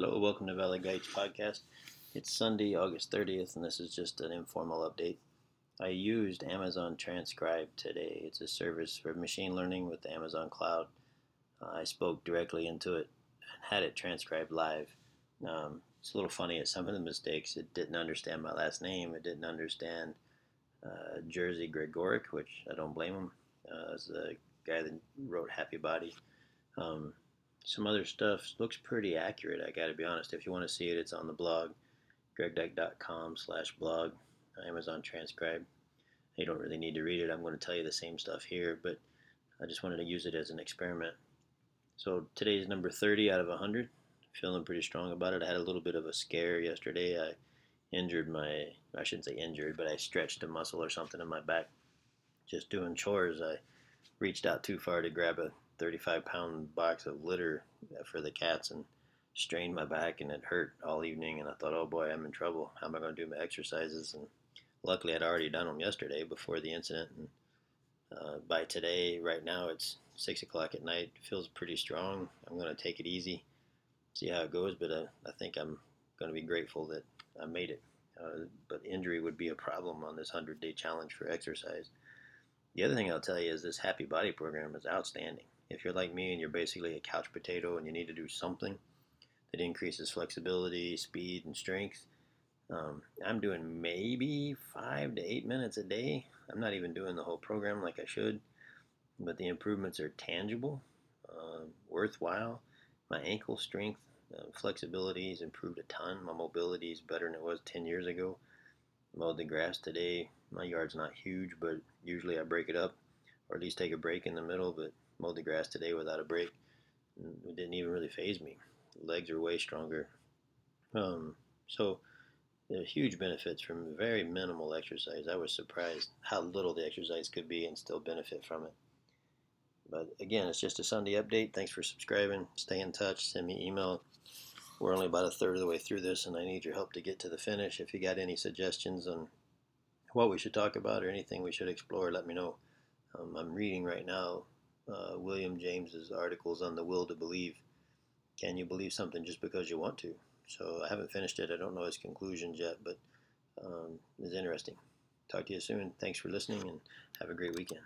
Hello, welcome to Valley Guides Podcast. It's Sunday, August 30th, and this is just an informal update. I used Amazon Transcribe today. It's a service for machine learning with Amazon Cloud. Uh, I spoke directly into it and had it transcribed live. Um, it's a little funny at some of the mistakes. It didn't understand my last name. It didn't understand uh, Jerzy Gregorek, which I don't blame him. Uh, as the guy that wrote Happy Body. Um, some other stuff looks pretty accurate. I got to be honest. If you want to see it, it's on the blog, gregdyke.com slash blog, Amazon transcribe. You don't really need to read it. I'm going to tell you the same stuff here, but I just wanted to use it as an experiment. So today's number 30 out of 100. Feeling pretty strong about it. I had a little bit of a scare yesterday. I injured my, I shouldn't say injured, but I stretched a muscle or something in my back just doing chores. I reached out too far to grab a 35 pound box of litter for the cats and strained my back and it hurt all evening and I thought, oh boy, I'm in trouble. How am I going to do my exercises? And luckily I'd already done them yesterday before the incident. And uh, by today, right now, it's six o'clock at night. Feels pretty strong. I'm going to take it easy, see how it goes. But uh, I think I'm going to be grateful that I made it. Uh, but injury would be a problem on this 100 day challenge for exercise. The other thing I'll tell you is this Happy Body program is outstanding. If you're like me and you're basically a couch potato and you need to do something that increases flexibility, speed, and strength, um, I'm doing maybe five to eight minutes a day. I'm not even doing the whole program like I should, but the improvements are tangible, uh, worthwhile. My ankle strength, uh, flexibility has improved a ton. My mobility is better than it was 10 years ago. Mowed the grass today. My yard's not huge, but usually I break it up or at least take a break in the middle. But mowed the grass today without a break. It didn't even really phase me. Legs are way stronger. Um, so there are huge benefits from very minimal exercise. I was surprised how little the exercise could be and still benefit from it. But again, it's just a Sunday update. Thanks for subscribing. Stay in touch. Send me email. We're only about a third of the way through this, and I need your help to get to the finish. If you got any suggestions on what we should talk about or anything we should explore, let me know. Um, I'm reading right now uh, William James's articles on the will to believe. Can you believe something just because you want to? So I haven't finished it. I don't know his conclusions yet, but um, it's interesting. Talk to you soon. Thanks for listening and have a great weekend.